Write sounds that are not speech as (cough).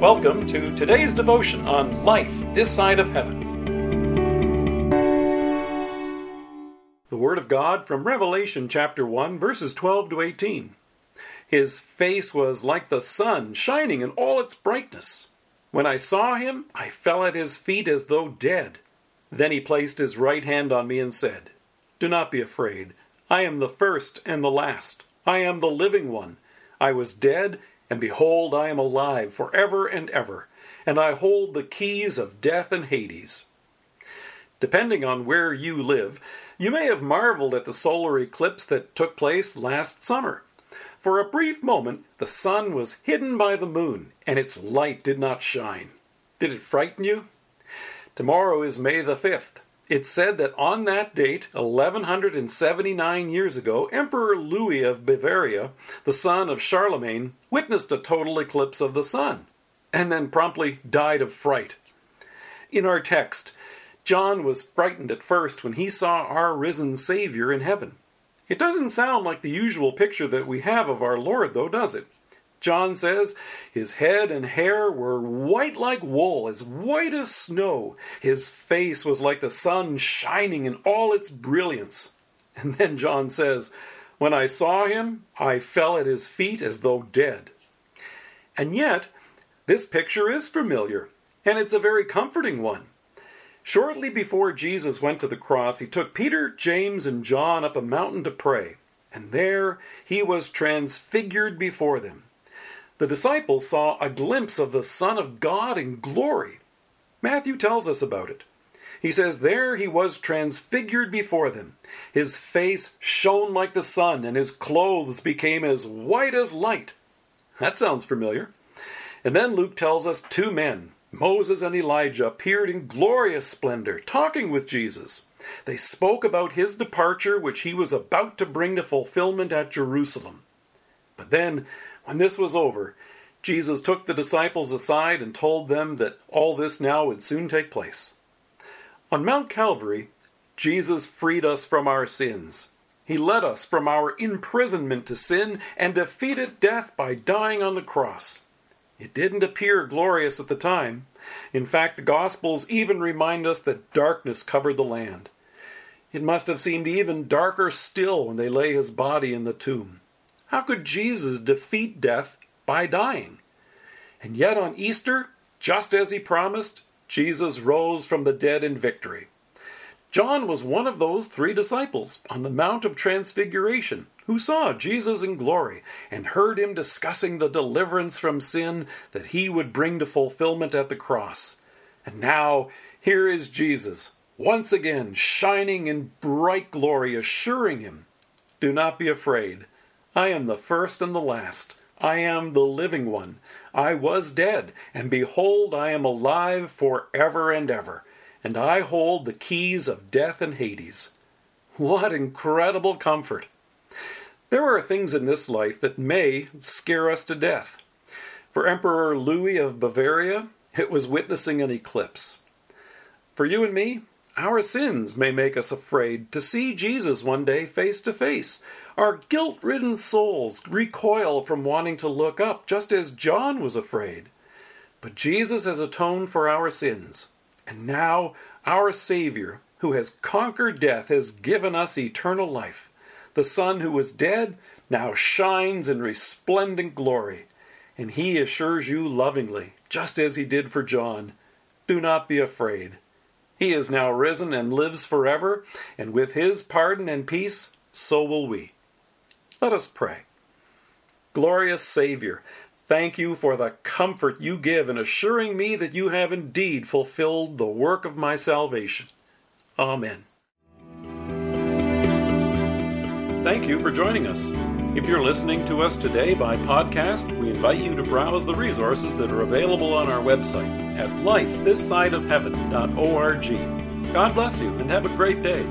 Welcome to today's devotion on life this side of heaven. The Word of God from Revelation chapter 1, verses 12 to 18. His face was like the sun, shining in all its brightness. When I saw him, I fell at his feet as though dead. Then he placed his right hand on me and said, Do not be afraid. I am the first and the last. I am the living one. I was dead, and behold, I am alive for ever and ever, and I hold the keys of death and Hades. Depending on where you live, you may have marveled at the solar eclipse that took place last summer. For a brief moment, the sun was hidden by the moon, and its light did not shine. Did it frighten you? Tomorrow is May the 5th, it's said that on that date, 1179 years ago, Emperor Louis of Bavaria, the son of Charlemagne, witnessed a total eclipse of the sun and then promptly died of fright. In our text, John was frightened at first when he saw our risen Savior in heaven. It doesn't sound like the usual picture that we have of our Lord, though, does it? John says, His head and hair were white like wool, as white as snow. His face was like the sun shining in all its brilliance. (laughs) And then John says, When I saw him, I fell at his feet as though dead. And yet, this picture is familiar, and it's a very comforting one. Shortly before Jesus went to the cross, he took Peter, James, and John up a mountain to pray, and there he was transfigured before them the disciples saw a glimpse of the Son of God in glory. Matthew tells us about it. He says, There he was transfigured before them. His face shone like the sun, and his clothes became as white as light. That sounds familiar. And then Luke tells us two men, Moses and Elijah, appeared in glorious splendor, talking with Jesus. They spoke about his departure, which he was about to bring to fulfillment at Jerusalem. Then when this was over, Jesus took the disciples aside and told them that all this now would soon take place. On Mount Calvary, Jesus freed us from our sins. He led us from our imprisonment to sin and defeated death by dying on the cross. It didn't appear glorious at the time. In fact, the Gospels even remind us that darkness covered the land. It must have seemed even darker still when they lay his body in the tomb. How could Jesus defeat death by dying? And yet on Easter, just as he promised, Jesus rose from the dead in victory. John was one of those three disciples on the Mount of Transfiguration who saw Jesus in glory and heard him discussing the deliverance from sin that he would bring to fulfillment at the cross. And now, here is Jesus, once again shining in bright glory, assuring him, Do not be afraid. I am the first and the last. I am the living one. I was dead, and behold, I am alive for ever and ever, and I hold the keys of death and Hades. What incredible comfort! There are things in this life that may scare us to death. For Emperor Louis of Bavaria, it was witnessing an eclipse. For you and me, our sins may make us afraid to see Jesus one day face to face. Our guilt ridden souls recoil from wanting to look up, just as John was afraid. But Jesus has atoned for our sins, and now our Savior, who has conquered death, has given us eternal life. The Son who was dead now shines in resplendent glory, and he assures you lovingly, just as he did for John, do not be afraid. He is now risen and lives forever, and with his pardon and peace, so will we. Let us pray. Glorious Savior, thank you for the comfort you give in assuring me that you have indeed fulfilled the work of my salvation. Amen. Thank you for joining us. If you're listening to us today by podcast, we invite you to browse the resources that are available on our website at lifethissideofheaven.org. God bless you and have a great day.